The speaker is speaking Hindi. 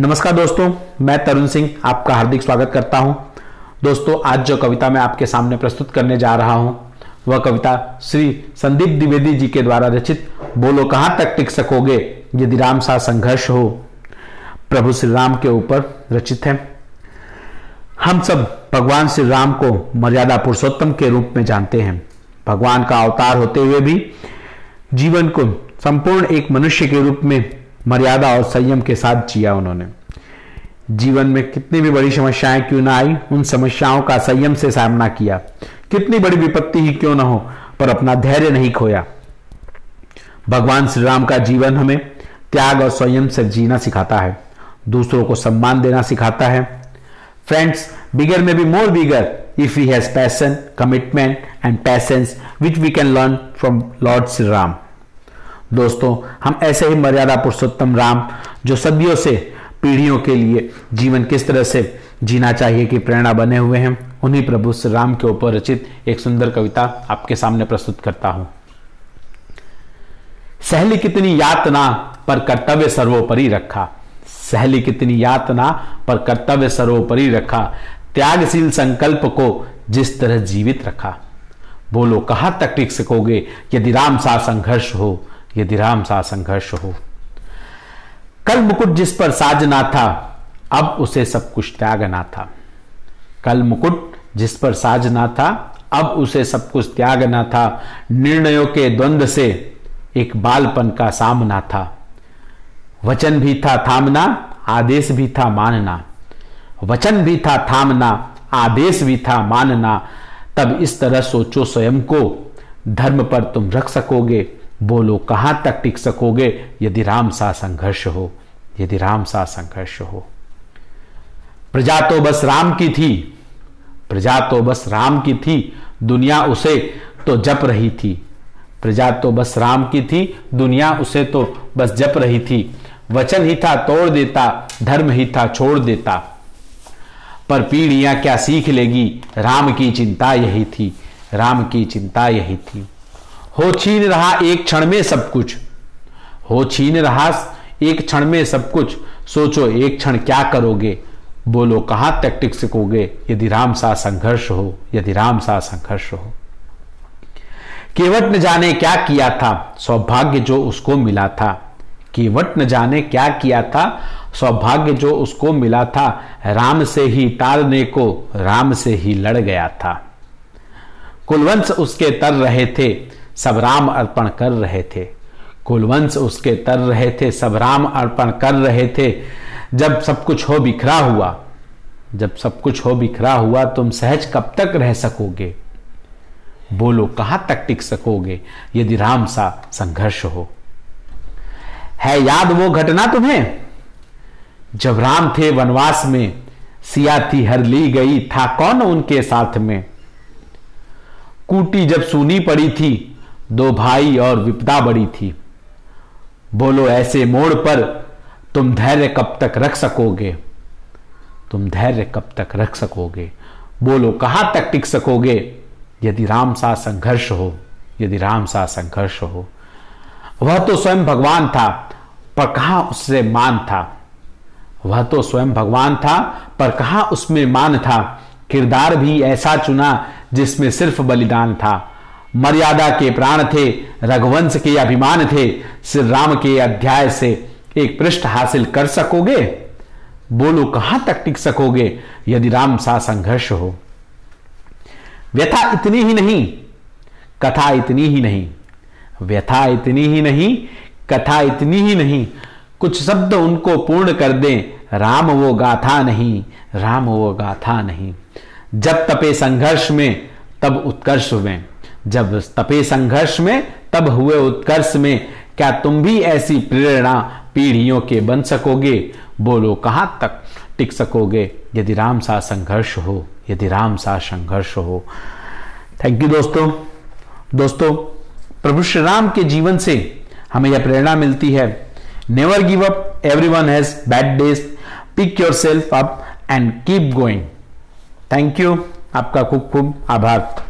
नमस्कार दोस्तों, मैं तरुण सिंह आपका हार्दिक स्वागत करता हूँ। दोस्तों, आज जो कविता मैं आपके सामने प्रस्तुत करने जा रहा हूँ, वह कविता श्री संदीप द्विवेदी जी के द्वारा रचित बोलो कहाँ तक टिक सकोगे, यदि राम सा संघर्ष हो, प्रभु श्री राम के ऊपर रचित है। हम सब भगवान श्री राम को मर्यादा पुरुषोत्तम के रूप में जानते हैं। भगवान का अवतार होते हुए भी जीवन को संपूर्ण एक मनुष्य के रूप में मर्यादा और संयम के साथ जिया उन्होंने। जीवन में कितनी भी बड़ी समस्याएँ क्यों ना आई, उन समस्याओं का संयम से सामना किया। कितनी बड़ी विपत्ति ही क्यों ना हो, पर अपना धैर्य नहीं खोया। भगवान श्री राम का जीवन हमें त्याग और संयम से जीना सिखाता है, दूसरों को सम्मान देना सिखाता है। Friends, bigger man be more bigger if he has passion commitment and patience which we can learn from Lord Shri Ram दोस्तों, हम ऐसे ही मर्यादा पुरुषोत्तम राम, जो सदियों से पीढ़ियों के लिए जीवन किस तरह से जीना चाहिए की प्रेरणा बने हुए हैं, उन्हीं प्रभु श्री राम के ऊपर रचित एक सुंदर कविता आपके सामने प्रस्तुत करता हूँ। सहली कितनी यातना पर कर्तव्य सर्वोपरि रखा। सहली कितनी यातना पर कर्तव्य सर्वोपरि रखा। त्यागशील संकल्प को जिस तरह जीवित रखा। बोलो, कहाँ तक टिक सकोगे यदि राम सा संघर्ष हो? यदि राम सा संघर्ष हो। कल मुकुट जिस पर साजना था, अब उसे सब कुछ त्यागना था। कल मुकुट जिस पर साजना था, अब उसे सब कुछ त्यागना था। निर्णयों के द्वंद्व से एक बालपन का सामना था। वचन भी था थामना, आदेश भी था मानना। वचन भी था थामना, आदेश भी था मानना। तब इस तरह सोचो स्वयं को, धर्म पर तुम रख सकोगे। बोलो, कहाँ तक टिक सकोगे यदि राम सा संघर्ष हो? यदि राम सा संघर्ष हो। प्रजा तो बस राम की थी। प्रजा तो बस राम की थी। दुनिया उसे तो जप रही थी। प्रजा तो बस राम की थी। दुनिया उसे तो बस जप रही थी। वचन ही था तोड़ देता, धर्म ही था छोड़ देता। पर पीढ़ियाँ क्या सीख लेगी? राम की चिंता यही थी। राम की चिंता यही थी। हो छीन रहा एक क्षण में सब कुछ। हो छीन रहा एक क्षण में सब कुछ। सोचो, एक क्षण क्या करोगे? बोलो, कहाँ तक टिक सकोगे यदि राम सा संघर्ष हो, यदि राम सा संघर्ष हो। केवट न जाने क्या किया था, सौभाग्य जो उसको मिला था। केवट न जाने क्या किया था, सौभाग्य जो उसको मिला था, राम से ही तारने को, राम से ही लड़ गया था। कुलवंश उसके तर रहे थे सब राम अर्पण कर रहे थे। कुलवंश उसके तर रहे थे, सब राम अर्पण कर रहे थे। जब सब कुछ हो बिखरा हुआ, जब सब कुछ हो बिखरा हुआ, तुम सहज कब तक रह सकोगे? बोलो, कहाँ तक टिक सकोगे यदि राम सा संघर्ष हो? है याद वो घटना तुम्हें? जब राम थे वनवास में, सिया थी हर ली गई, था कौन उनके साथ में? कूटी जब सुनी पड़ी थी दो भाई और विपदा बड़ी थी। बोलो, ऐसे मोड़ पर तुम धैर्य कब तक रख सकोगे? तुम धैर्य कब तक रख सकोगे? बोलो, कहाँ तक टिक सकोगे? यदि राम सा संघर्ष हो, यदि राम सा संघर्ष हो। वह तो स्वयं भगवान था, पर कहा उससे मान था? वह तो स्वयं भगवान था, पर कहा उसमें मान था? किरदार भी ऐसा चुना जिसमें सिर्फ़ बलिदान था। मर्यादा के प्राण थे, रघुवंश के अभिमान थे। श्री राम के अध्याय से एक पृष्ठ हासिल कर सकोगे? बोलो, कहाँ तक टिक सकोगे यदि राम सा संघर्ष हो? व्यथा इतनी ही नहीं, कथा इतनी ही नहीं, व्यथा इतनी ही नहीं, कथा इतनी ही नहीं। कुछ शब्द उनको पूर्ण कर दें, राम वो गाथा नहीं, राम वो गाथा नहीं। जब तपे संघर्ष में, तब उत्कर्ष में जब तपे संघर्ष में, तब हुए उत्कर्ष में, क्या तुम भी ऐसी प्रेरणा पीढ़ियों के बन सकोगे? बोलो, कहाँ तक टिक सकोगे? यदि राम सा संघर्ष हो, यदि राम सा संघर्ष हो। थैंक यू दोस्तों। दोस्तों, प्रभु श्री राम के जीवन से हमें यह प्रेरणा मिलती है। Never give up everyone has bad days pick yourself up and keep going thank you आपका खूब खूब आभार।